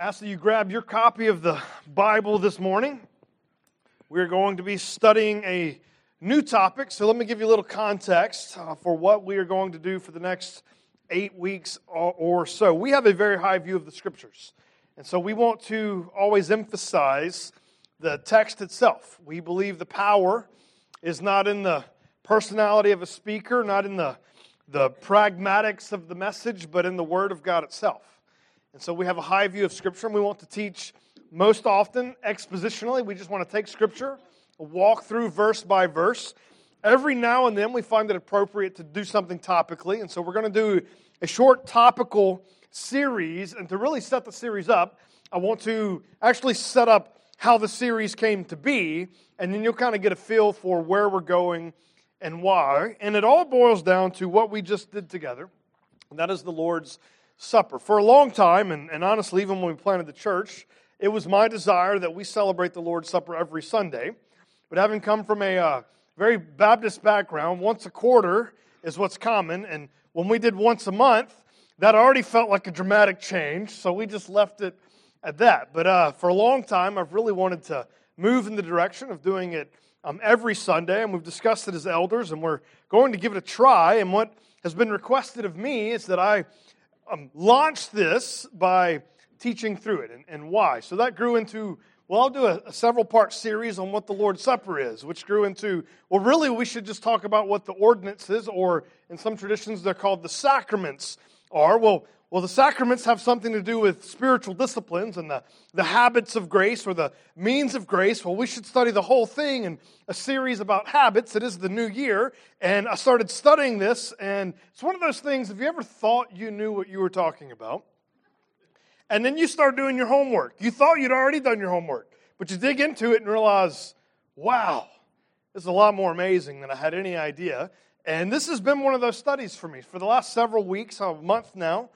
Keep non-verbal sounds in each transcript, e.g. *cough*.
ask that you grab your copy of the Bible this morning. We're going to be studying a new topic, so let me give you a little context uh, for what we are going to do for the next eight weeks or, or so. We have a very high view of the Scriptures, and so we want to always emphasize the text itself. We believe the power is not in the personality of a speaker, not in the, the pragmatics of the message, but in the Word of God itself. And so we have a high view of Scripture, and we want to teach most often expositionally. We just want to take Scripture, walk through verse by verse. Every now and then we find it appropriate to do something topically, and so we're going to do a short topical series. And to really set the series up, I want to actually set up how the series came to be, and then you'll kind of get a feel for where we're going and why. And it all boils down to what we just did together, and that is the Lord's Supper. For a long time, and, and honestly, even when we planted the church, it was my desire that we celebrate the Lord's Supper every Sunday. But having come from a uh, very Baptist background, once a quarter is what's common. And when we did once a month, that already felt like a dramatic change. So we just left it at that. But uh, for a long time, I've really wanted to move in the direction of doing it um, every Sunday. And we've discussed it as elders, and we're going to give it a try. And what has been requested of me is that I um, launched this by teaching through it and, and, why. So that grew into, well, I'll do a, a several part series on what the Lord's Supper is, which grew into, well, really, we should just talk about what the ordinances, or in some traditions, they're called the sacraments, are. Well, well, the sacraments have something to do with spiritual disciplines and the, the habits of grace or the means of grace. Well, we should study the whole thing in a series about habits. It is the new year. And I started studying this, and it's one of those things. Have you ever thought you knew what you were talking about? And then you start doing your homework. You thought you'd already done your homework, but you dig into it and realize, wow, this is a lot more amazing than I had any idea. And this has been one of those studies for me for the last several weeks, a month now.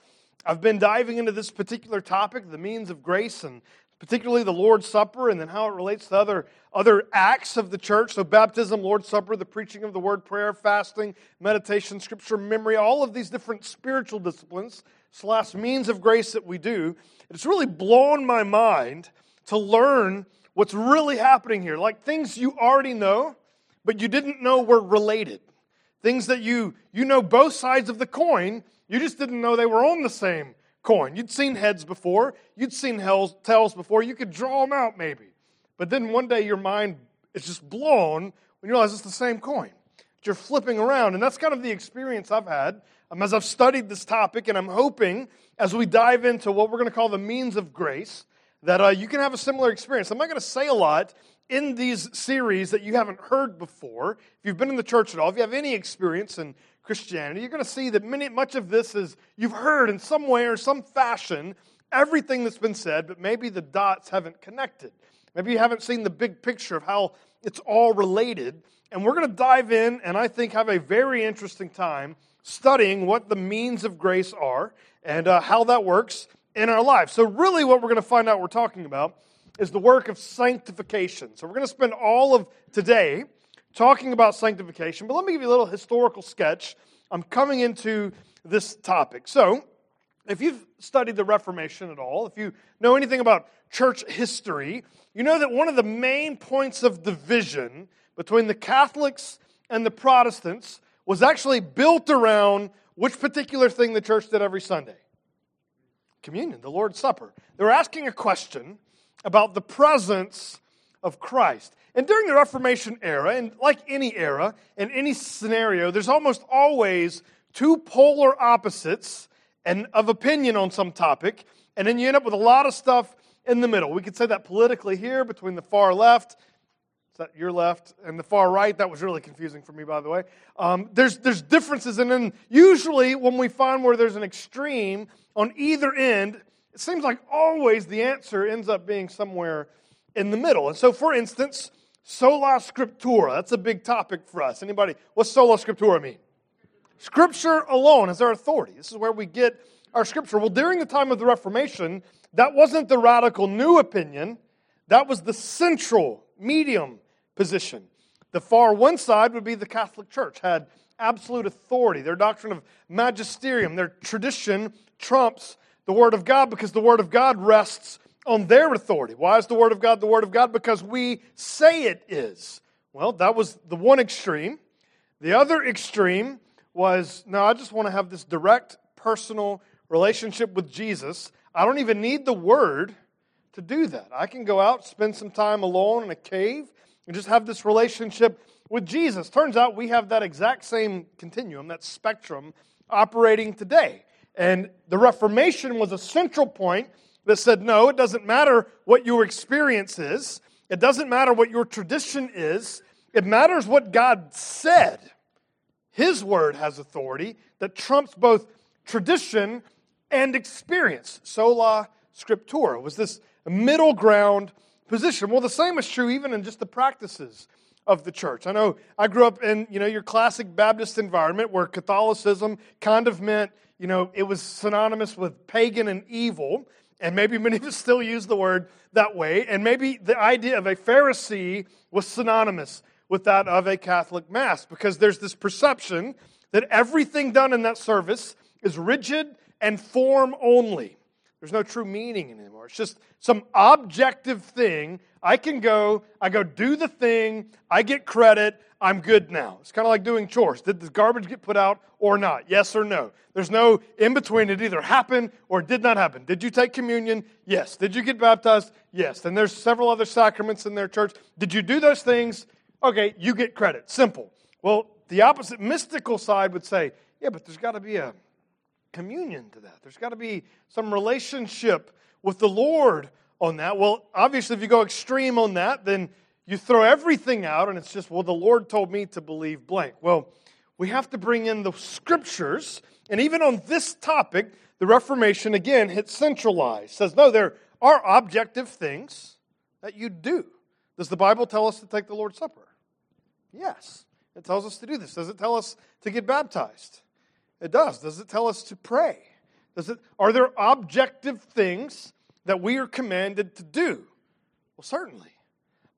I've been diving into this particular topic, the means of grace, and particularly the Lord's Supper, and then how it relates to other, other acts of the church. So, baptism, Lord's Supper, the preaching of the word, prayer, fasting, meditation, scripture, memory, all of these different spiritual disciplines slash means of grace that we do. It's really blown my mind to learn what's really happening here. Like things you already know, but you didn't know were related. Things that you, you know both sides of the coin, you just didn't know they were on the same coin. You'd seen heads before, you'd seen tails before, you could draw them out maybe. But then one day your mind is just blown when you realize it's the same coin. You're flipping around. And that's kind of the experience I've had um, as I've studied this topic. And I'm hoping as we dive into what we're going to call the means of grace, that uh, you can have a similar experience. I'm not going to say a lot in these series that you haven't heard before. If you've been in the church at all, if you have any experience in Christianity, you're going to see that many, much of this is you've heard in some way or some fashion everything that's been said, but maybe the dots haven't connected. Maybe you haven't seen the big picture of how it's all related. And we're going to dive in and I think have a very interesting time studying what the means of grace are and uh, how that works in our life. So, really, what we're going to find out we're talking about is the work of sanctification. So, we're going to spend all of today talking about sanctification, but let me give you a little historical sketch. I'm coming into this topic. So, if you've studied the Reformation at all, if you know anything about church history, you know that one of the main points of division between the Catholics and the Protestants was actually built around which particular thing the church did every Sunday? Communion, the Lord's Supper. They were asking a question about the presence of Christ. And during the Reformation era, and like any era, in any scenario, there's almost always two polar opposites and of opinion on some topic, and then you end up with a lot of stuff in the middle. We could say that politically here between the far left, is that your left, and the far right. That was really confusing for me, by the way. Um, there's, there's differences, and then usually when we find where there's an extreme on either end, it seems like always the answer ends up being somewhere in the middle. And so, for instance, sola scriptura, that's a big topic for us. Anybody, what's sola scriptura mean? Scripture alone is our authority. This is where we get our scripture. Well, during the time of the Reformation, that wasn't the radical new opinion, that was the central medium position. The far one side would be the Catholic Church, had absolute authority. Their doctrine of magisterium, their tradition trumps the Word of God because the Word of God rests on their authority. Why is the Word of God the Word of God? Because we say it is. Well, that was the one extreme. The other extreme was no, I just want to have this direct personal relationship with Jesus. I don't even need the Word to do that. I can go out, spend some time alone in a cave, and just have this relationship with Jesus. Turns out we have that exact same continuum, that spectrum, operating today. And the Reformation was a central point that said, no, it doesn't matter what your experience is, it doesn't matter what your tradition is, it matters what God said. His word has authority that trumps both tradition and experience. Sola scriptura was this middle ground position. Well, the same is true even in just the practices of the church. I know I grew up in, you know, your classic Baptist environment where Catholicism kind of meant, you know, it was synonymous with pagan and evil. And maybe *laughs* many of us still use the word that way. And maybe the idea of a Pharisee was synonymous with that of a Catholic Mass because there's this perception that everything done in that service is rigid and form only. There's no true meaning anymore. It's just some objective thing. I can go, I go do the thing, I get credit, I'm good now. It's kind of like doing chores. Did the garbage get put out or not? Yes or no? There's no in between. It either happened or it did not happen. Did you take communion? Yes. Did you get baptized? Yes. And there's several other sacraments in their church. Did you do those things? Okay, you get credit. Simple. Well, the opposite mystical side would say, yeah, but there's got to be a communion to that. There's got to be some relationship with the Lord on that. Well, obviously, if you go extreme on that, then you throw everything out and it's just, well, the Lord told me to believe blank. Well, we have to bring in the scriptures. And even on this topic, the Reformation again hits centralized. Says, no, there are objective things that you do. Does the Bible tell us to take the Lord's Supper? Yes. It tells us to do this. Does it tell us to get baptized? It does. Does it tell us to pray? Does it, are there objective things that we are commanded to do? Well, certainly.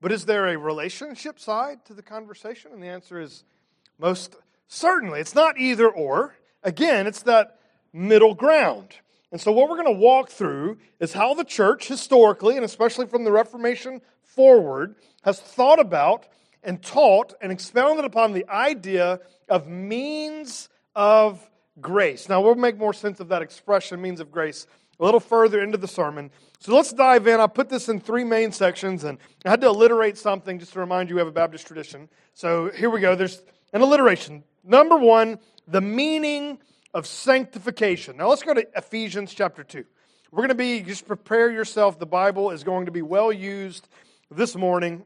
But is there a relationship side to the conversation? And the answer is most certainly. It's not either or. Again, it's that middle ground. And so, what we're going to walk through is how the church, historically, and especially from the Reformation forward, has thought about and taught and expounded upon the idea of means of grace. Now, we'll make more sense of that expression, means of grace, a little further into the sermon. So let's dive in. I put this in three main sections, and I had to alliterate something just to remind you we have a Baptist tradition. So here we go. There's an alliteration. Number one, the meaning of sanctification. Now let's go to Ephesians chapter 2. We're going to be, just prepare yourself. The Bible is going to be well used this morning.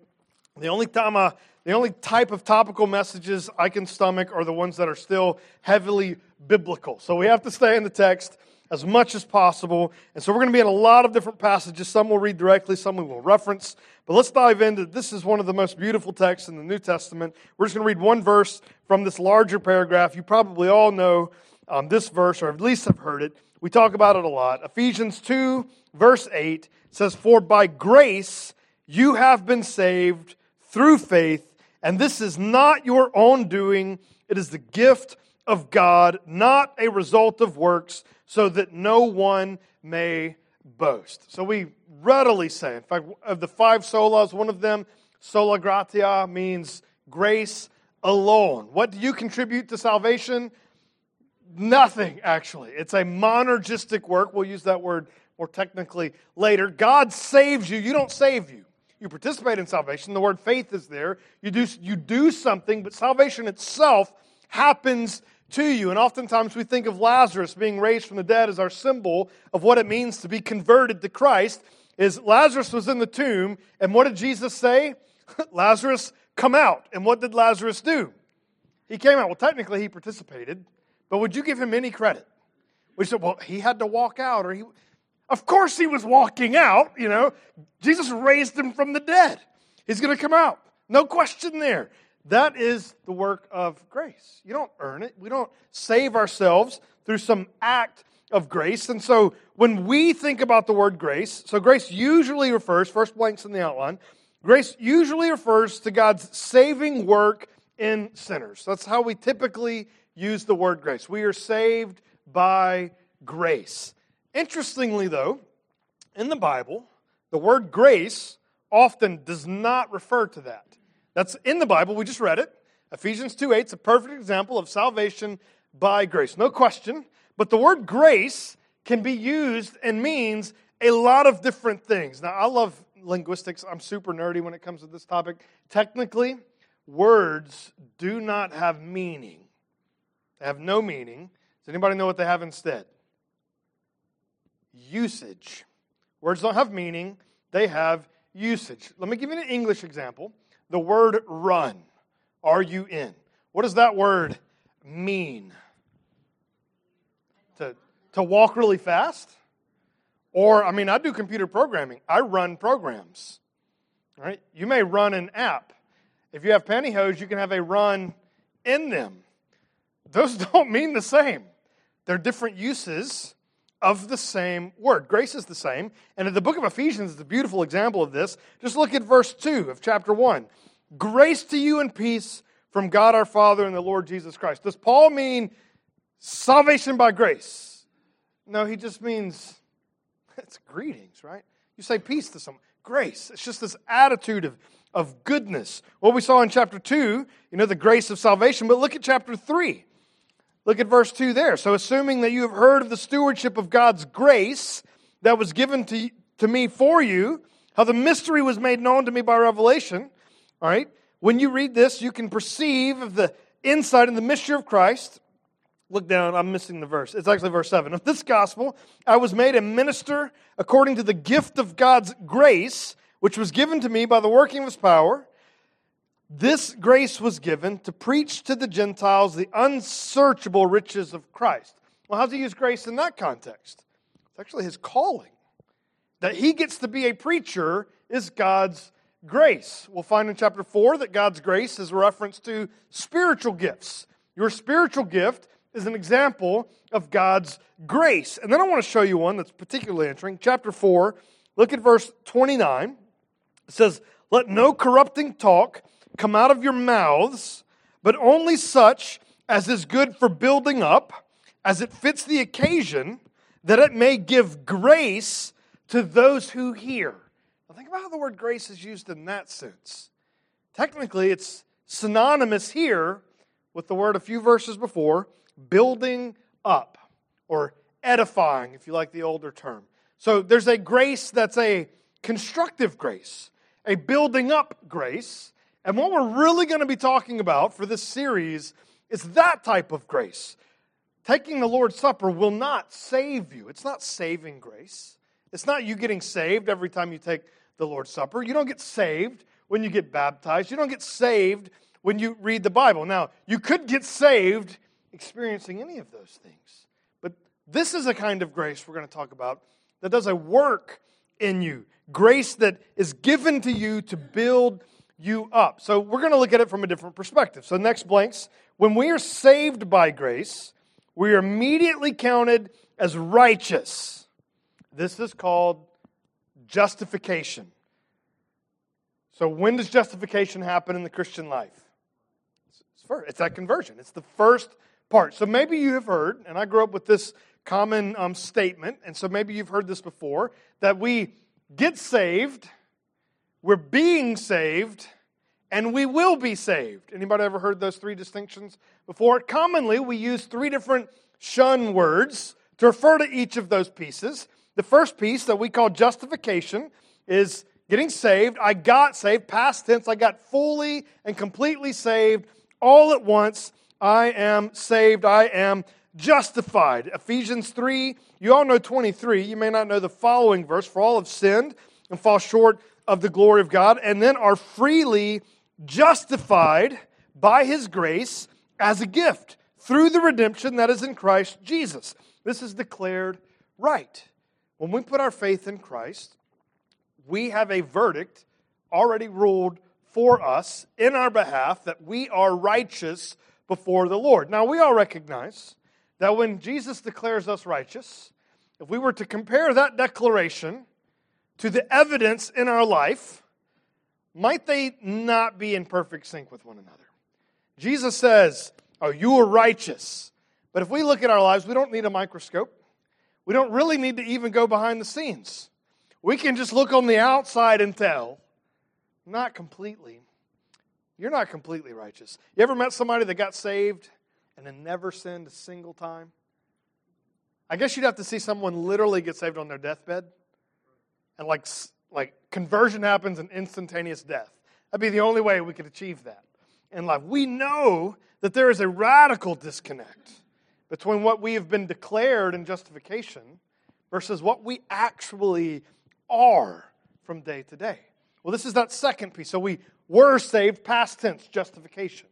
The only time I, the only type of topical messages I can stomach are the ones that are still heavily biblical. So we have to stay in the text as much as possible. And so we're going to be in a lot of different passages. Some we'll read directly, some we will reference. But let's dive into this is one of the most beautiful texts in the New Testament. We're just going to read one verse from this larger paragraph. You probably all know um, this verse, or at least have heard it. We talk about it a lot. Ephesians 2, verse 8 says, For by grace you have been saved through faith, and this is not your own doing, it is the gift of God, not a result of works, so that no one may boast. So we readily say, in fact, of the five solas, one of them, sola gratia, means grace alone. What do you contribute to salvation? Nothing, actually. It's a monergistic work. We'll use that word more technically later. God saves you, you don't save you. You participate in salvation. The word faith is there. You do, you do something, but salvation itself happens to you. And oftentimes we think of Lazarus being raised from the dead as our symbol of what it means to be converted to Christ. Is Lazarus was in the tomb, and what did Jesus say? *laughs* Lazarus, come out. And what did Lazarus do? He came out. Well, technically he participated, but would you give him any credit? We said, well, he had to walk out, or he. Of course he was walking out, you know. Jesus raised him from the dead. He's going to come out. No question there. That is the work of grace. You don't earn it. We don't save ourselves through some act of grace. And so when we think about the word grace, so grace usually refers, first blanks in the outline, grace usually refers to God's saving work in sinners. That's how we typically use the word grace. We are saved by grace. Interestingly, though, in the Bible, the word grace often does not refer to that. That's in the Bible, we just read it. Ephesians 2 8 is a perfect example of salvation by grace. No question. But the word grace can be used and means a lot of different things. Now, I love linguistics. I'm super nerdy when it comes to this topic. Technically, words do not have meaning, they have no meaning. Does anybody know what they have instead? Usage. Words don't have meaning, they have usage. Let me give you an English example. The word run, R U N. What does that word mean? To, to walk really fast? Or, I mean, I do computer programming, I run programs. Right? You may run an app. If you have pantyhose, you can have a run in them. Those *laughs* don't mean the same. They're different uses of the same word. Grace is the same. And in the book of Ephesians is a beautiful example of this. Just look at verse 2 of chapter 1. Grace to you and peace from God our Father and the Lord Jesus Christ. Does Paul mean salvation by grace? No, he just means it's greetings, right? You say peace to someone. Grace. It's just this attitude of, of goodness. What we saw in chapter 2, you know, the grace of salvation. But look at chapter 3. Look at verse 2 there. So, assuming that you have heard of the stewardship of God's grace that was given to, to me for you, how the mystery was made known to me by revelation, all right? When you read this, you can perceive of the insight and the mystery of Christ. Look down, I'm missing the verse. It's actually verse 7. Of this gospel, I was made a minister according to the gift of God's grace, which was given to me by the working of his power. This grace was given to preach to the Gentiles the unsearchable riches of Christ. Well, how does he use grace in that context? It's actually his calling. That he gets to be a preacher is God's grace. We'll find in chapter 4 that God's grace is a reference to spiritual gifts. Your spiritual gift is an example of God's grace. And then I want to show you one that's particularly interesting. Chapter 4, look at verse 29. It says, Let no corrupting talk come out of your mouths, but only such as is good for building up, as it fits the occasion, that it may give grace to those who hear. Now, think about how the word grace is used in that sense. Technically, it's synonymous here with the word a few verses before building up or edifying, if you like the older term. So there's a grace that's a constructive grace, a building up grace, and what we're really going to be talking about for this series is that type of grace. Taking the Lord's Supper will not save you. It's not saving grace. It's not you getting saved every time you take the Lord's Supper. You don't get saved when you get baptized. You don't get saved when you read the Bible. Now, you could get saved experiencing any of those things. But this is a kind of grace we're going to talk about that does a work in you. Grace that is given to you to build you up. So we're going to look at it from a different perspective. So, next blanks. When we are saved by grace, we are immediately counted as righteous. This is called justification. So, when does justification happen in the Christian life? It's, first, it's at conversion. It's the first part. So, maybe you have heard, and I grew up with this common um, statement, and so maybe you've heard this before, that we get saved we're being saved and we will be saved. Anybody ever heard those three distinctions before? Commonly, we use three different shun words to refer to each of those pieces. The first piece that we call justification is getting saved. I got saved, past tense. I got fully and completely saved all at once. I am saved. I am justified. Ephesians 3, you all know 23. You may not know the following verse. For all have sinned and fall short of the glory of God and then are freely justified by his grace as a gift through the redemption that is in Christ Jesus. This is declared right. When we put our faith in Christ, we have a verdict already ruled for us in our behalf that we are righteous before the Lord. Now, we all recognize that when Jesus declares us righteous, if we were to compare that declaration to the evidence in our life, might they not be in perfect sync with one another? Jesus says, Oh, you are righteous. But if we look at our lives, we don't need a microscope. we don't really need to even go behind the scenes. We can just look on the outside and tell. Not completely. You're not completely righteous. You ever met somebody that got saved and then never sinned a single time? I guess you'd have to see someone literally get saved on their deathbed and like like conversion happens and instantaneous death. That'd be the only way we could achieve that in life. We know that there is a radical disconnect between what we have been declared in justification versus what we actually are from day to day. Well, this is that second piece. So we were saved, past tense, justification.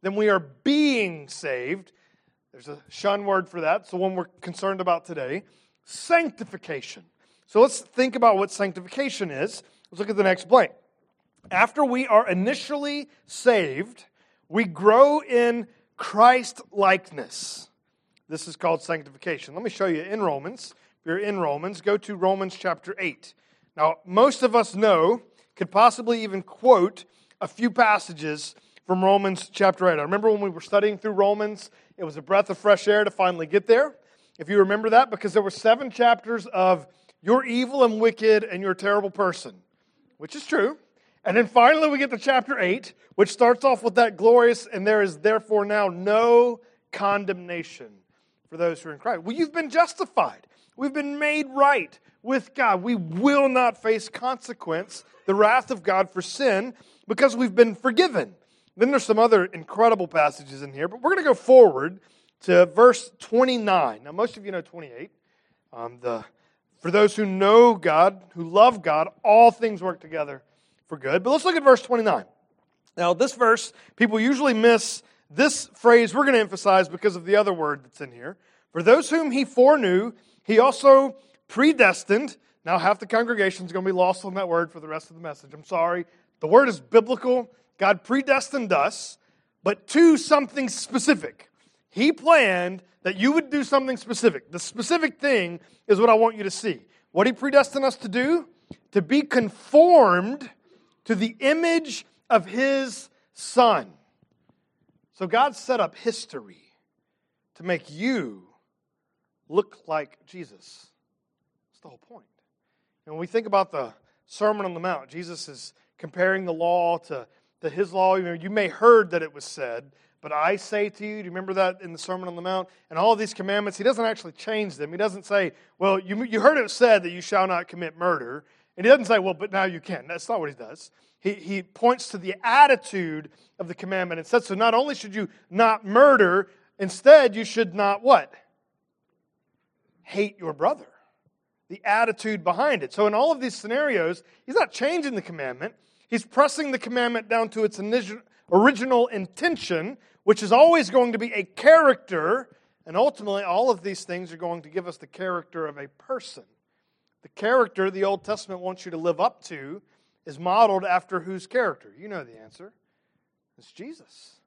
Then we are being saved. There's a shun word for that, so one we're concerned about today sanctification. So let's think about what sanctification is. Let's look at the next blank. After we are initially saved, we grow in Christ likeness. This is called sanctification. Let me show you in Romans. If you're in Romans, go to Romans chapter 8. Now, most of us know, could possibly even quote a few passages from Romans chapter 8. I remember when we were studying through Romans, it was a breath of fresh air to finally get there. If you remember that, because there were seven chapters of you're evil and wicked and you're a terrible person, which is true. And then finally we get to chapter 8, which starts off with that glorious, and there is therefore now no condemnation for those who are in Christ. Well, you've been justified. We've been made right with God. We will not face consequence, the wrath of God for sin, because we've been forgiven. Then there's some other incredible passages in here, but we're going to go forward to verse 29. Now, most of you know 28. Um, the for those who know God, who love God, all things work together for good. But let's look at verse 29. Now, this verse, people usually miss this phrase we're going to emphasize because of the other word that's in here. For those whom he foreknew, he also predestined. Now, half the congregation is going to be lost on that word for the rest of the message. I'm sorry. The word is biblical. God predestined us, but to something specific. He planned that you would do something specific. The specific thing is what I want you to see. What He predestined us to do? To be conformed to the image of His Son. So God set up history to make you look like Jesus. That's the whole point. And when we think about the Sermon on the Mount, Jesus is comparing the law to, to his law. You may heard that it was said, but I say to you, do you remember that in the Sermon on the Mount? And all of these commandments, he doesn't actually change them. He doesn't say, well, you, you heard it said that you shall not commit murder. And he doesn't say, well, but now you can. That's not what he does. He, he points to the attitude of the commandment and says, so not only should you not murder, instead you should not what? Hate your brother. The attitude behind it. So in all of these scenarios, he's not changing the commandment. He's pressing the commandment down to its original intention, which is always going to be a character, and ultimately, all of these things are going to give us the character of a person. The character the Old Testament wants you to live up to is modeled after whose character? You know the answer. It's Jesus.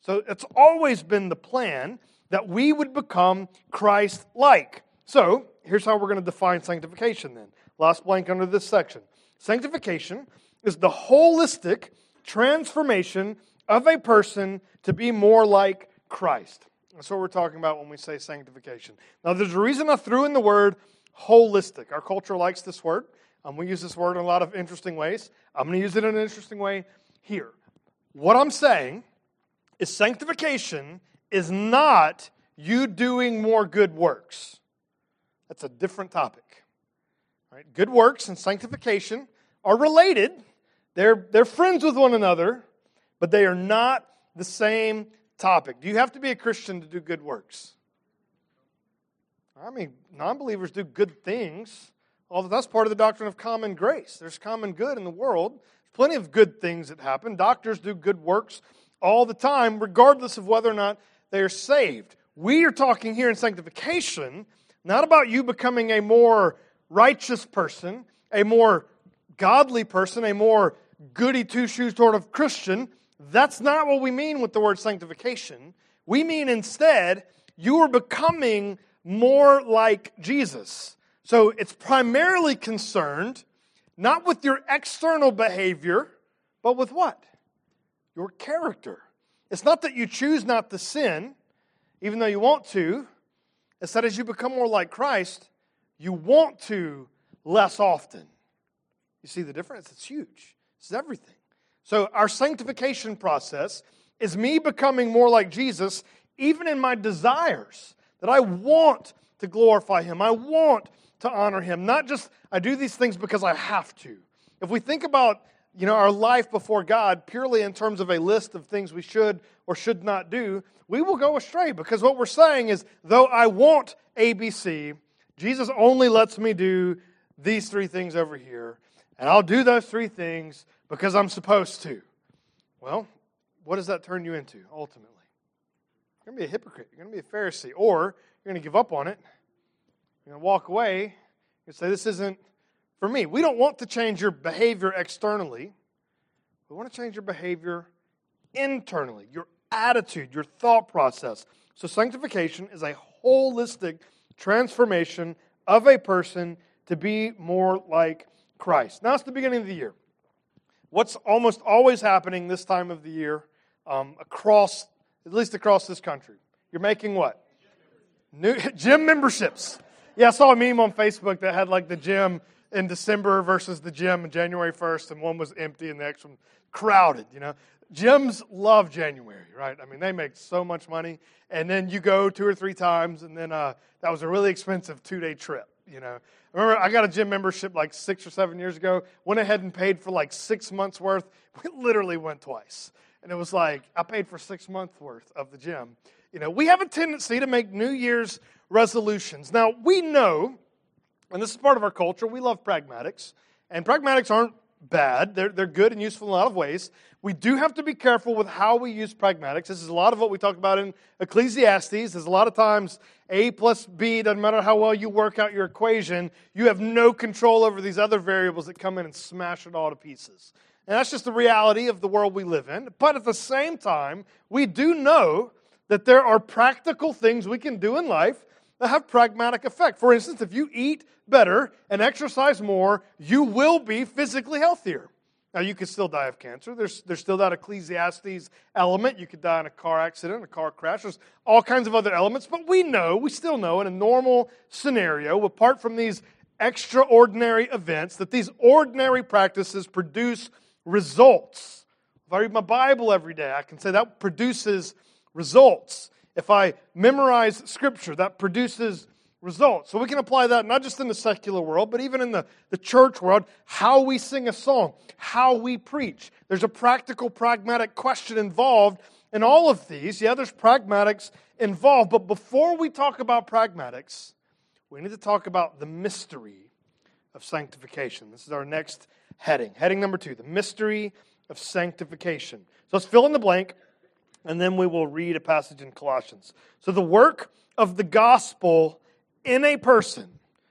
So it's always been the plan that we would become Christ like. So here's how we're going to define sanctification then. Last blank under this section. Sanctification is the holistic transformation of a person to be more like Christ. That's what we're talking about when we say sanctification. Now, there's a reason I threw in the word holistic. Our culture likes this word. Um, we use this word in a lot of interesting ways. I'm going to use it in an interesting way here. What I'm saying is sanctification is not you doing more good works. That's a different topic. Right? Good works and sanctification are related. They're, they're friends with one another, but they are not the same topic. Do you have to be a Christian to do good works? I mean, non believers do good things. Although that's part of the doctrine of common grace. There's common good in the world. There's plenty of good things that happen. Doctors do good works all the time, regardless of whether or not they are saved. We are talking here in sanctification, not about you becoming a more righteous person, a more godly person, a more goody two shoes sort of Christian. That's not what we mean with the word sanctification. We mean instead, you are becoming more like Jesus. So it's primarily concerned not with your external behavior, but with what? Your character. It's not that you choose not to sin, even though you want to. It's that as you become more like Christ, you want to less often. You see the difference? It's huge. It's everything. So, our sanctification process is me becoming more like Jesus, even in my desires, that I want to glorify Him. I want to honor Him. Not just I do these things because I have to. If we think about you know, our life before God purely in terms of a list of things we should or should not do, we will go astray because what we're saying is, though I want ABC, Jesus only lets me do these three things over here, and I'll do those three things because I'm supposed to. Well, what does that turn you into ultimately? You're going to be a hypocrite. You're going to be a Pharisee. Or you're going to give up on it. You're going to walk away and say, This isn't for me. We don't want to change your behavior externally. We want to change your behavior internally, your attitude, your thought process. So, sanctification is a holistic transformation of a person to be more like Christ. Now, it's the beginning of the year. What's almost always happening this time of the year um, across, at least across this country? You're making what? New *laughs* gym memberships. Yeah, I saw a meme on Facebook that had like the gym in December versus the gym in January 1st, and one was empty and the next one crowded, you know. Gyms love January, right? I mean, they make so much money. And then you go two or three times, and then uh, that was a really expensive two day trip, you know. remember, I got a gym membership like six or seven years ago, went ahead and paid for like six months worth. We literally went twice. And it was like, I paid for six months worth of the gym. You know, we have a tendency to make New Year's resolutions. Now, we know, and this is part of our culture, we love pragmatics. And pragmatics aren't bad, they're, they're good and useful in a lot of ways. We do have to be careful with how we use pragmatics. This is a lot of what we talk about in Ecclesiastes. There's a lot of times A plus B, doesn't matter how well you work out your equation, you have no control over these other variables that come in and smash it all to pieces. And that's just the reality of the world we live in. But at the same time, we do know that there are practical things we can do in life that have pragmatic effect. For instance, if you eat better and exercise more, you will be physically healthier. Now, you could still die of cancer. There's, there's still that Ecclesiastes element. You could die in a car accident, a car crash. There's all kinds of other elements. But we know, we still know in a normal scenario, apart from these extraordinary events, that these ordinary practices produce results. If I read my Bible every day, I can say that produces results. If I memorize Scripture, that produces results. So we can apply that not just in the secular world, but even in the, the church world, how we sing a song, how we preach. There's a practical, pragmatic question involved in all of these. Yeah, there's pragmatics involved, but before we talk about pragmatics, we need to talk about the mystery of sanctification. This is our next heading. Heading number two the mystery of sanctification. So let's fill in the blank, and then we will read a passage in Colossians. So the work of the gospel in a person.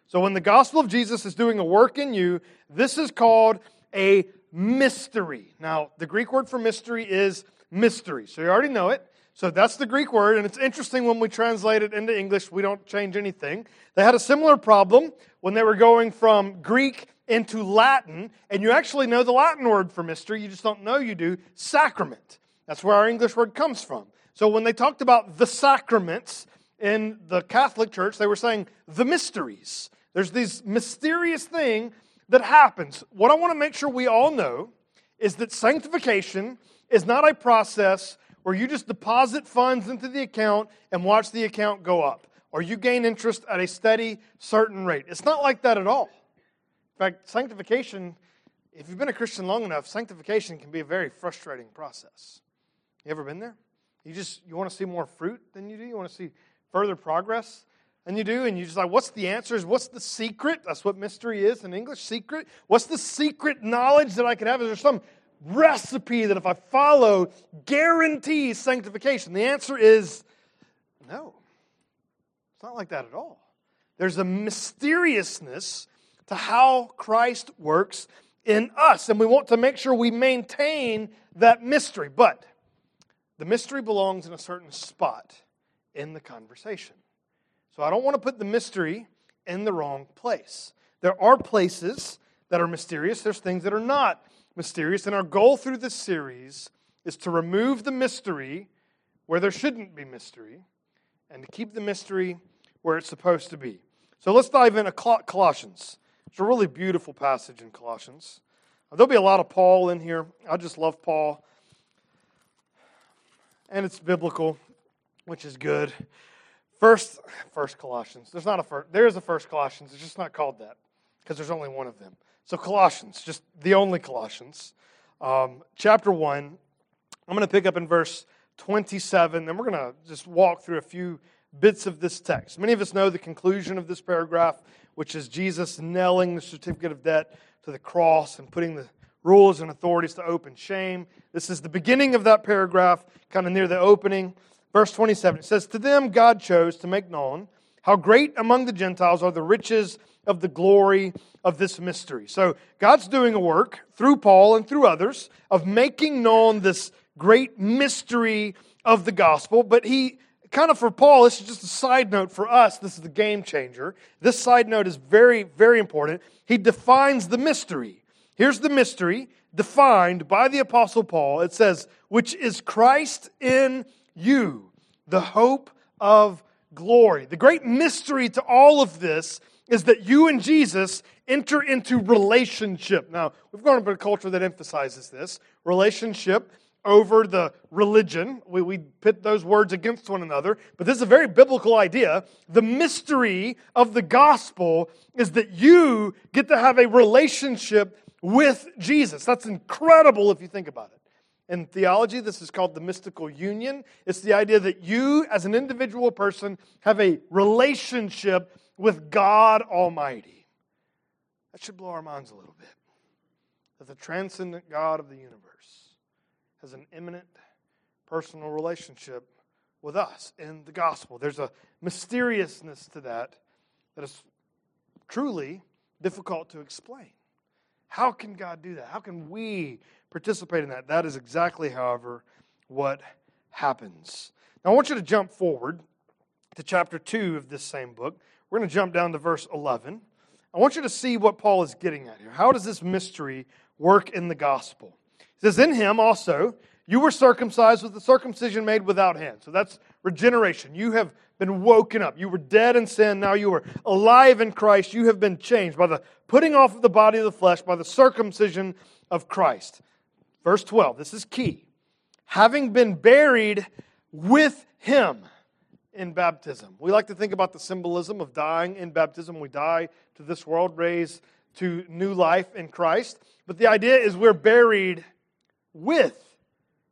So when the gospel of Jesus is doing a work in you, this is called a mystery. Now, the Greek word for mystery is mystery. So you already know it. So that's the Greek word, and it's interesting when we translate it into English, we don't change anything. They had a similar problem when they were going from Greek into Latin, and you actually know the Latin word for mystery, you just don't know you do, sacrament. That's where our English word comes from. So when they talked about the sacraments in the Catholic Church, they were saying the mysteries. There's this mysterious thing that happens. What I want to make sure we all know is that sanctification is not a process where you just deposit funds into the account and watch the account go up, or you gain interest at a steady, certain rate. It's not like that at all. In fact, sanctification, if you've been a Christian long enough, sanctification can be a very frustrating process. You ever been there? You just you want to see more fruit than you do. You want to see further progress than you do, and you just like, what's the answers? What's the secret? That's what mystery is in English. Secret. What's the secret knowledge that I can have? Is there some recipe that if I follow guarantees sanctification? The answer is no. It's not like that at all. There's a mysteriousness to how Christ works in us. And we want to make sure we maintain that mystery. But the mystery belongs in a certain spot in the conversation. So I don't want to put the mystery in the wrong place. There are places that are mysterious, there's things that are not mysterious. And our goal through this series is to remove the mystery where there shouldn't be mystery and to keep the mystery where it's supposed to be. So let's dive into Colossians. It's a really beautiful passage in Colossians. There'll be a lot of Paul in here. I just love Paul. And it's biblical, which is good. First, first Colossians. There's not a first. There is a first Colossians. It's just not called that because there's only one of them. So Colossians, just the only Colossians, um, chapter one. I'm going to pick up in verse 27, and we're going to just walk through a few bits of this text. Many of us know the conclusion of this paragraph, which is Jesus nailing the certificate of debt to the cross and putting the rules and authorities to open shame. This is the beginning of that paragraph, kind of near the opening. Verse 27, it says, To them God chose to make known how great among the Gentiles are the riches of the glory of this mystery. So God's doing a work through Paul and through others of making known this great mystery of the gospel, but he kind of for Paul, this is just a side note. For us, this is the game changer. This side note is very, very important. He defines the mystery. Here's the mystery defined by the Apostle Paul. It says, which is Christ in you, the hope of glory. The great mystery to all of this is that you and Jesus enter into relationship. Now, we've grown up in a culture that emphasizes this relationship over the religion. We, we pit those words against one another, but this is a very biblical idea. The mystery of the gospel is that you get to have a relationship with Jesus. That's incredible if you think about it. In theology, this is called the mystical union. It's the idea that you, as an individual person, have a relationship with God Almighty. That should blow our minds a little bit. That the transcendent God of the universe has an immanent personal relationship with us in the gospel. There's a mysteriousness to that that is truly difficult to explain. How can God do that? How can we participate in that? That is exactly, however, what happens. Now, I want you to jump forward to chapter 2 of this same book. We're going to jump down to verse 11. I want you to see what Paul is getting at here. How does this mystery work in the gospel? He says, In him also you were circumcised with the circumcision made without hands. So that's regeneration. You have been woken up. You were dead in sin. Now you are alive in Christ. You have been changed by the putting off of the body of the flesh, by the circumcision of Christ. Verse 12, this is key. Having been buried with him in baptism. We like to think about the symbolism of dying in baptism. We die to this world, raised to new life in Christ. But the idea is we're buried with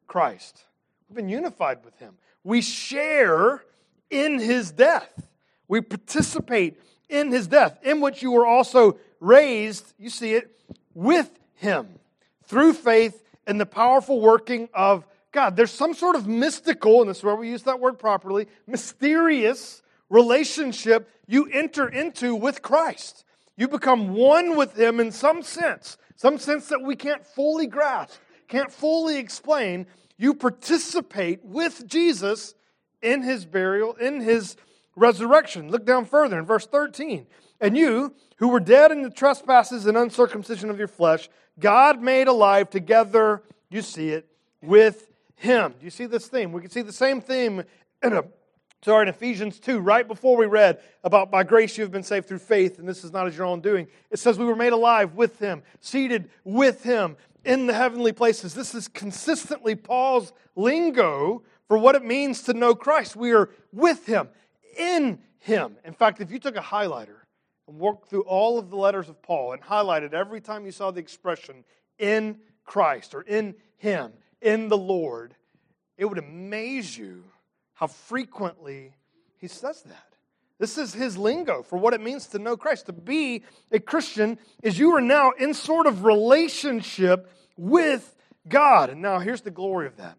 Christ. We've been unified with him. We share in his death. We participate in his death, in which you were also raised, you see it, with him through faith in the powerful working of God. There's some sort of mystical, and this is where we use that word properly, mysterious relationship you enter into with Christ. You become one with him in some sense, some sense that we can't fully grasp can't fully explain, you participate with Jesus in his burial, in his resurrection. Look down further in verse 13. And you, who were dead in the trespasses and uncircumcision of your flesh, God made alive together, you see it, with him. Do you see this theme? We can see the same theme in a Sorry, in Ephesians 2, right before we read about by grace you have been saved through faith, and this is not as your own doing, it says we were made alive with him, seated with him in the heavenly places. This is consistently Paul's lingo for what it means to know Christ. We are with him, in him. In fact, if you took a highlighter and walked through all of the letters of Paul and highlighted every time you saw the expression in Christ or in him, in the Lord, it would amaze you how frequently he says that. This is his lingo for what it means to know Christ. To be a Christian is you are now in sort of relationship with God. And now here's the glory of that.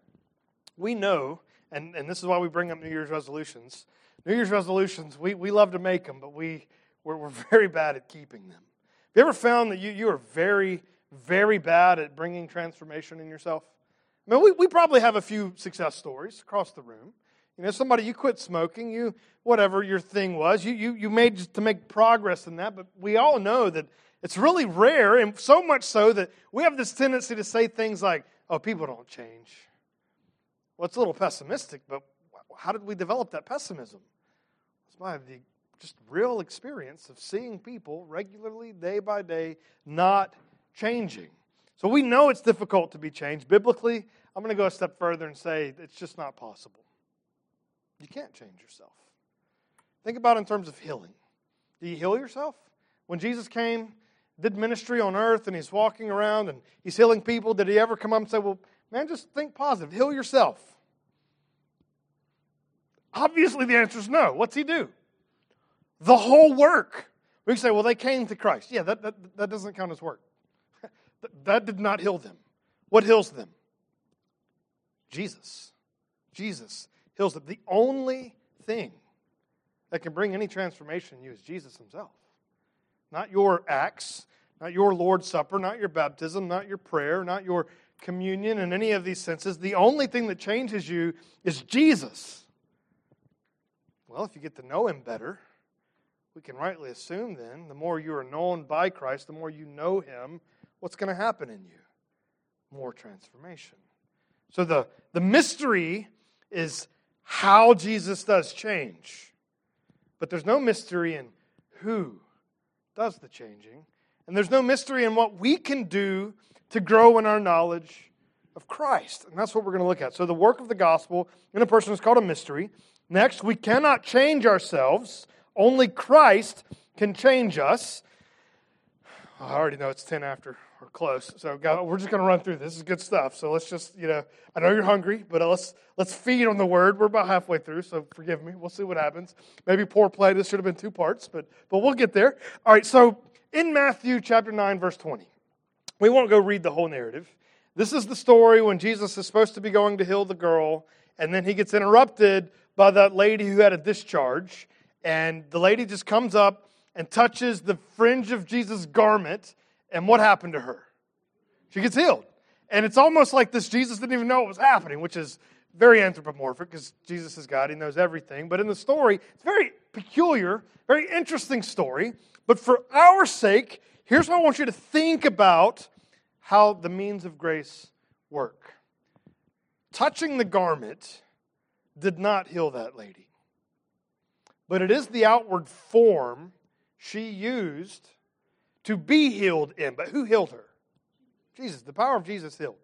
We know, and, and this is why we bring up New Year's resolutions. New Year's resolutions, we, we love to make them, but we, we're, we're very bad at keeping them. Have you ever found that you, you are very, very bad at bringing transformation in yourself? I mean, we, we probably have a few success stories across the room. You know, somebody, you quit smoking, you, whatever your thing was, you, you, you made to make progress in that, but we all know that it's really rare, and so much so that we have this tendency to say things like, oh, people don't change. Well, it's a little pessimistic, but how did we develop that pessimism? It's by the just real experience of seeing people regularly, day by day, not changing. So we know it's difficult to be changed. Biblically, I'm going to go a step further and say it's just not possible. You can't change yourself. Think about it in terms of healing. Do you heal yourself? When Jesus came, did ministry on earth, and he's walking around and he's healing people, did he ever come up and say, Well, man, just think positive, heal yourself? Obviously, the answer is no. What's he do? The whole work. We can say, Well, they came to Christ. Yeah, that, that, that doesn't count as work. *laughs* that did not heal them. What heals them? Jesus. Jesus heals them. The only thing that can bring any transformation in you is Jesus himself. Not your acts, not your Lord's Supper, not your baptism, not your prayer, not your communion in any of these senses. The only thing that changes you is Jesus. Well, if you get to know him better, we can rightly assume then the more you are known by Christ, the more you know him, what's going to happen in you? More transformation. So the, the mystery is how Jesus does change. But there's no mystery in who does the changing. And there's no mystery in what we can do to grow in our knowledge of Christ. And that's what we're going to look at. So, the work of the gospel in a person is called a mystery. Next, we cannot change ourselves, only Christ can change us. I already know it's 10 after or close. So we're just going to run through this. this. is good stuff. So let's just, you know, I know you're hungry, but let's let's feed on the word. We're about halfway through, so forgive me. We'll see what happens. Maybe poor play. This should have been two parts, but but we'll get there. All right. So in Matthew chapter 9 verse 20. We won't go read the whole narrative. This is the story when Jesus is supposed to be going to heal the girl and then he gets interrupted by that lady who had a discharge and the lady just comes up and touches the fringe of Jesus' garment and what happened to her? She gets healed. And it's almost like this Jesus didn't even know what was happening, which is very anthropomorphic because Jesus is God, he knows everything. But in the story, it's very peculiar, very interesting story. But for our sake, here's what I want you to think about how the means of grace work. Touching the garment did not heal that lady, but it is the outward form she used to be healed in. But who healed her? Jesus. The power of Jesus healed.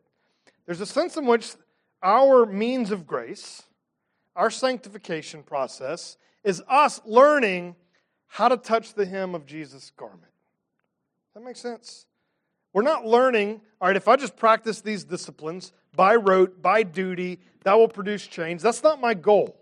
There's a sense in which our means of grace, our sanctification process, is us learning how to touch the hem of Jesus' garment. That makes sense? We're not learning, all right, if I just practice these disciplines by rote, by duty, that will produce change. That's not my goal.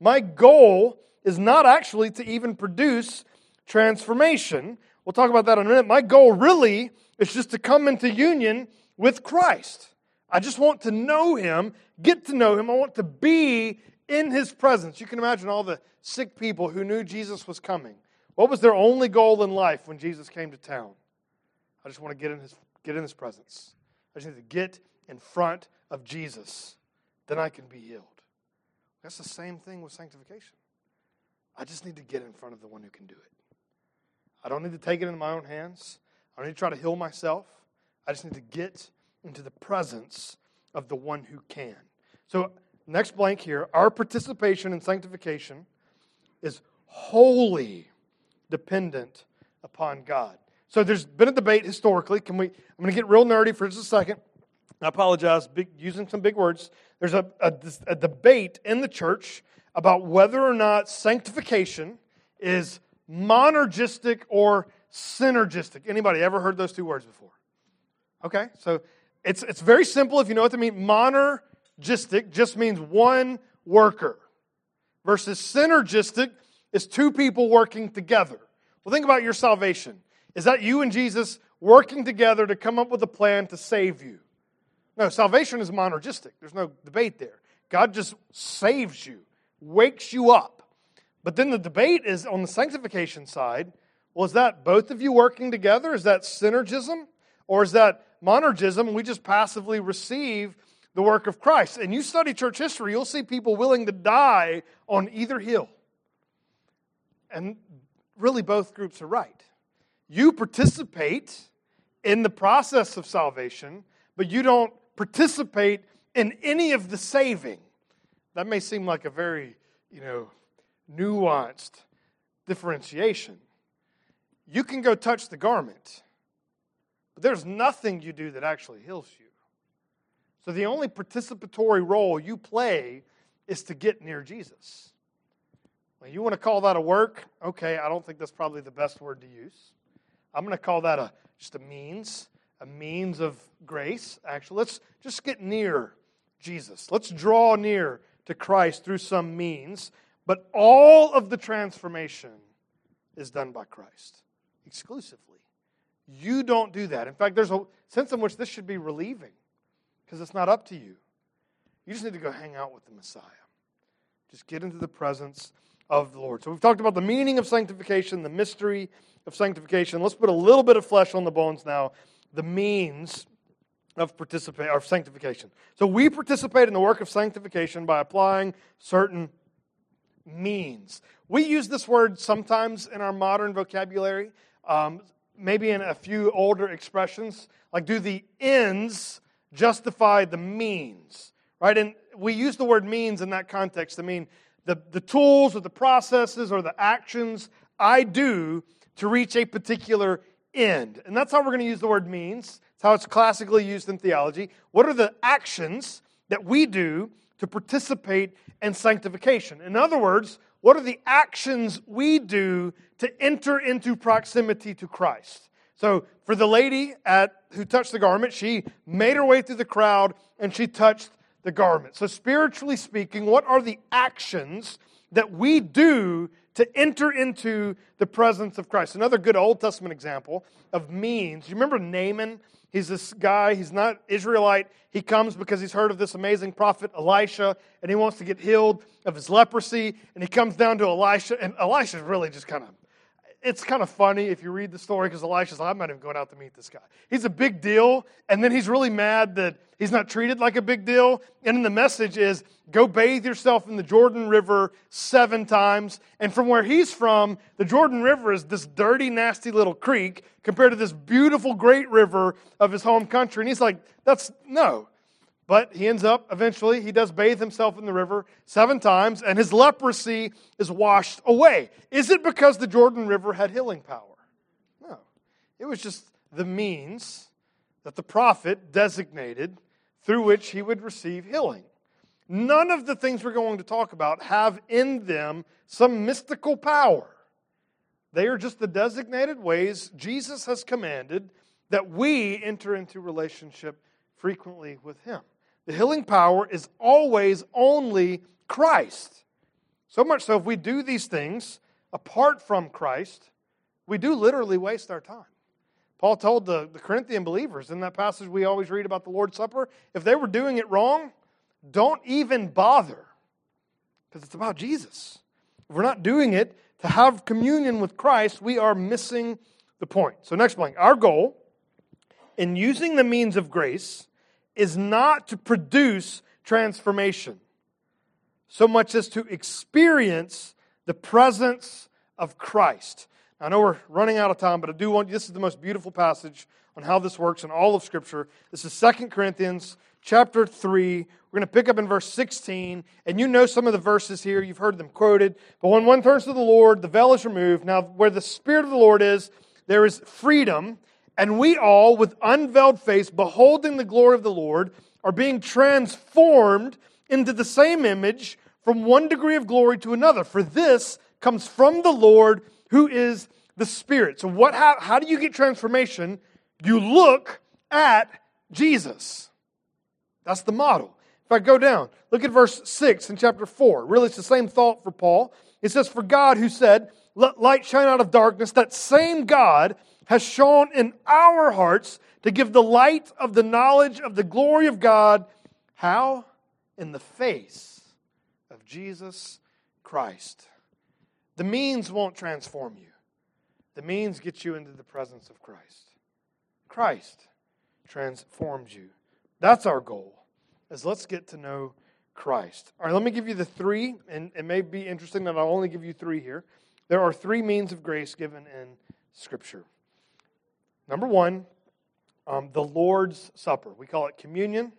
My goal is not actually to even produce transformation. We'll talk about that in a minute. My goal really is just to come into union with Christ. I just want to know Him, get to know Him. I want to be in His presence. You can imagine all the sick people who knew Jesus was coming. What was their only goal in life when Jesus came to town? I just want to get in His, get in his presence. I just need to get in front of Jesus. Then I can be healed. That's the same thing with sanctification. I just need to get in front of the one who can do it. I don't need to take it into my own hands. I don't need to try to heal myself. I just need to get into the presence of the one who can. So, next blank here our participation in sanctification is wholly dependent upon God. So, there's been a debate historically. Can we? I'm going to get real nerdy for just a second. I apologize, big, using some big words. There's a, a, a debate in the church about whether or not sanctification is monergistic or synergistic. Anybody ever heard those two words before? Okay, so it's, it's very simple if you know what they mean. Monergistic just means one worker, versus synergistic is two people working together. Well, think about your salvation. Is that you and Jesus working together to come up with a plan to save you? No, salvation is monergistic. There's no debate there. God just saves you, wakes you up. But then the debate is on the sanctification side. Well, is that both of you working together? Is that synergism? Or is that monergism we just passively receive the work of Christ? And you study church history, you'll see people willing to die on either hill. And really, both groups are right. You participate in the process of salvation, but you don't participate in any of the saving. That may seem like a very, you know, nuanced differentiation. You can go touch the garment, but there's nothing you do that actually heals you. So the only participatory role you play is to get near Jesus. Well, you want to call that a work? Okay, I don't think that's probably the best word to use. I'm going to call that a just a means, a means of grace. Actually, let's just get near Jesus. Let's draw near to Christ through some means, but all of the transformation is done by Christ exclusively. You don't do that. In fact, there's a sense in which this should be relieving because it's not up to you. You just need to go hang out with the Messiah. Just get into the presence of the Lord. So we've talked about the meaning of sanctification, the mystery of sanctification. Let's put a little bit of flesh on the bones now. The means of participate of sanctification. So we participate in the work of sanctification by applying certain means. We use this word sometimes in our modern vocabulary, um, maybe in a few older expressions, like do the ends justify the means, right? And we use the word means in that context to mean the, the tools or the processes or the actions I do to reach a particular end. And that's how we're going to use the word means. It's how it's classically used in theology. What are the actions that we do to participate in sanctification? In other words, what are the actions we do to enter into proximity to Christ? So, for the lady at, who touched the garment, she made her way through the crowd and she touched the garment. So, spiritually speaking, what are the actions that we do to enter into the presence of Christ. Another good Old Testament example of means. You remember Naaman? He's this guy, he's not Israelite. He comes because he's heard of this amazing prophet Elisha and he wants to get healed of his leprosy. And he comes down to Elisha, and Elisha's really just kind of it's kind of funny if you read the story because Elisha's like, I'm not even going out to meet this guy. He's a big deal, and then he's really mad that he's not treated like a big deal. And then the message is go bathe yourself in the Jordan River seven times. And from where he's from, the Jordan River is this dirty, nasty little creek compared to this beautiful, great river of his home country. And he's like, that's no. But he ends up, eventually, he does bathe himself in the river seven times, and his leprosy is washed away. Is it because the Jordan River had healing power? No. It was just the means that the prophet designated through which he would receive healing. None of the things we're going to talk about have in them some mystical power. They are just the designated ways Jesus has commanded that we enter into relationship frequently with him. The healing power is always only Christ. So much so, if we do these things apart from Christ, we do literally waste our time. Paul told the, the Corinthian believers in that passage we always read about the Lord's Supper if they were doing it wrong, don't even bother because it's about Jesus. If we're not doing it to have communion with Christ, we are missing the point. So, next blank. Our goal in using the means of grace is not to produce transformation so much as to experience the presence of Christ. I know we're running out of time, but I do want this is the most beautiful passage on how this works in all of Scripture. This is Second Corinthians chapter 3. We're going to pick up in verse 16, and you know some of the verses here. You've heard them quoted. But when one turns to the Lord, the veil is removed. Now, where the Spirit of the Lord is, there is freedom. And we all, with unveiled face, beholding the glory of the Lord, are being transformed into the same image from one degree of glory to another. For this comes from the Lord who is the Spirit. So, what, how, how do you get transformation? You look at Jesus. That's the model. If I go down, look at verse 6 in chapter 4. Really, it's the same thought for Paul. It says, For God who said, Let light shine out of darkness, that same God has shone in our hearts to give the light of the knowledge of the glory of God. How? In the face of Jesus Christ. The means won't transform you, the means get you into the presence of Christ. Christ transforms you. That's our goal, is let's get to know Christ. All right, let me give you the three, and it may be interesting that I'll only give you three here. There are three means of grace given in Scripture. Number one, um, the Lord's Supper. We call it communion.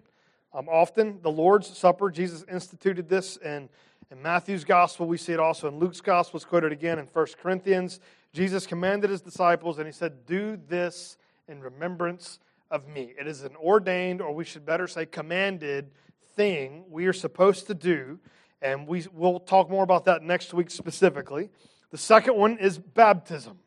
Um, often, the Lord's Supper, Jesus instituted this in In Matthew's gospel, we see it also in Luke's gospel. It's quoted again in 1 Corinthians. Jesus commanded his disciples, and he said, Do this in remembrance of me. It is an ordained, or we should better say, commanded thing we are supposed to do. And we, we'll talk more about that next week specifically. The second one is baptism.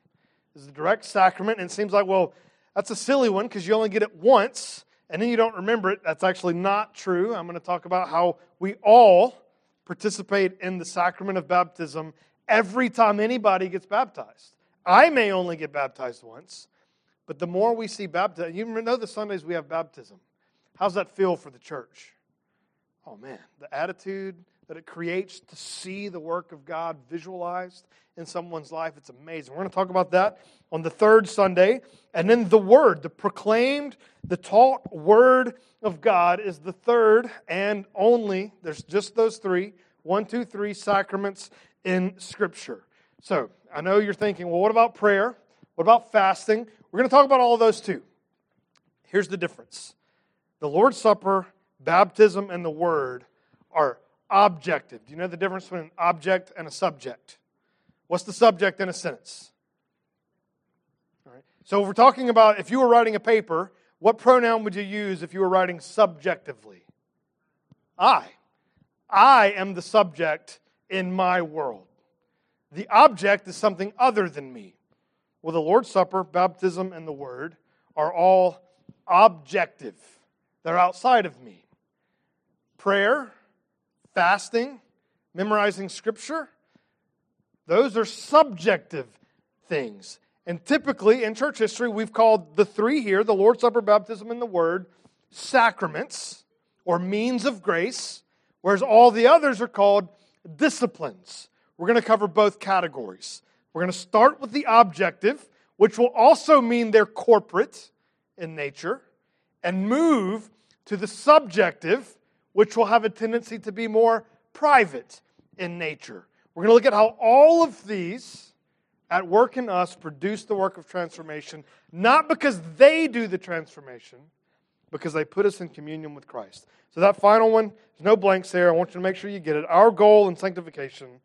It's a direct sacrament, and it seems like, well, that's a silly one because you only get it once and then you don't remember it. That's actually not true. I'm going to talk about how we all participate in the sacrament of baptism every time anybody gets baptized. I may only get baptized once, but the more we see baptism, you know the Sundays we have baptism. How's that feel for the church? Oh man, the attitude that it creates to see the work of God visualized in someone's life, it's amazing. We're going to talk about that on the third Sunday. And then the Word, the proclaimed, the taught Word of God is the third and only, there's just those three one, two, three sacraments in Scripture. So I know you're thinking, well, what about prayer? What about fasting? We're going to talk about all those too. Here's the difference the Lord's Supper, baptism, and the Word are objective. Do you know the difference between an object and a subject? What's the subject in a sentence? All right. So if we're talking about if you were writing a paper, what pronoun would you use if you were writing subjectively? I. I am the subject in my world. The object is something other than me. Well, the Lord's Supper, baptism, and the Word are all objective, they're outside of me. Prayer, fasting, memorizing Scripture, those are subjective things. And typically in church history, we've called the three here the Lord's Supper, baptism, and the Word sacraments or means of grace, whereas all the others are called disciplines. We're going to cover both categories. We're going to start with the objective, which will also mean they're corporate in nature, and move to the subjective, which will have a tendency to be more private in nature. We're going to look at how all of these at work in us produce the work of transformation, not because they do the transformation, because they put us in communion with Christ. So, that final one, there's no blanks there. I want you to make sure you get it. Our goal in sanctification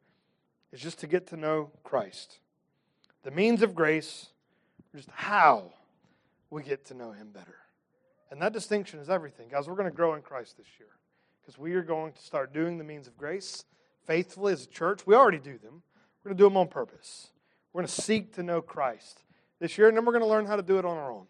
is just to get to know Christ. The means of grace, just how we get to know Him better. And that distinction is everything. Guys, we're going to grow in Christ this year because we are going to start doing the means of grace faithfully as a church. We already do them. We're going to do them on purpose. We're going to seek to know Christ this year, and then we're going to learn how to do it on our own,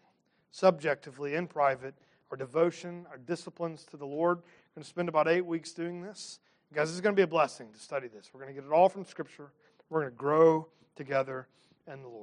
subjectively, in private. Our devotion, our disciplines to the Lord. We're going to spend about eight weeks doing this. Guys, this is going to be a blessing to study this. We're going to get it all from Scripture. We're going to grow together in the Lord.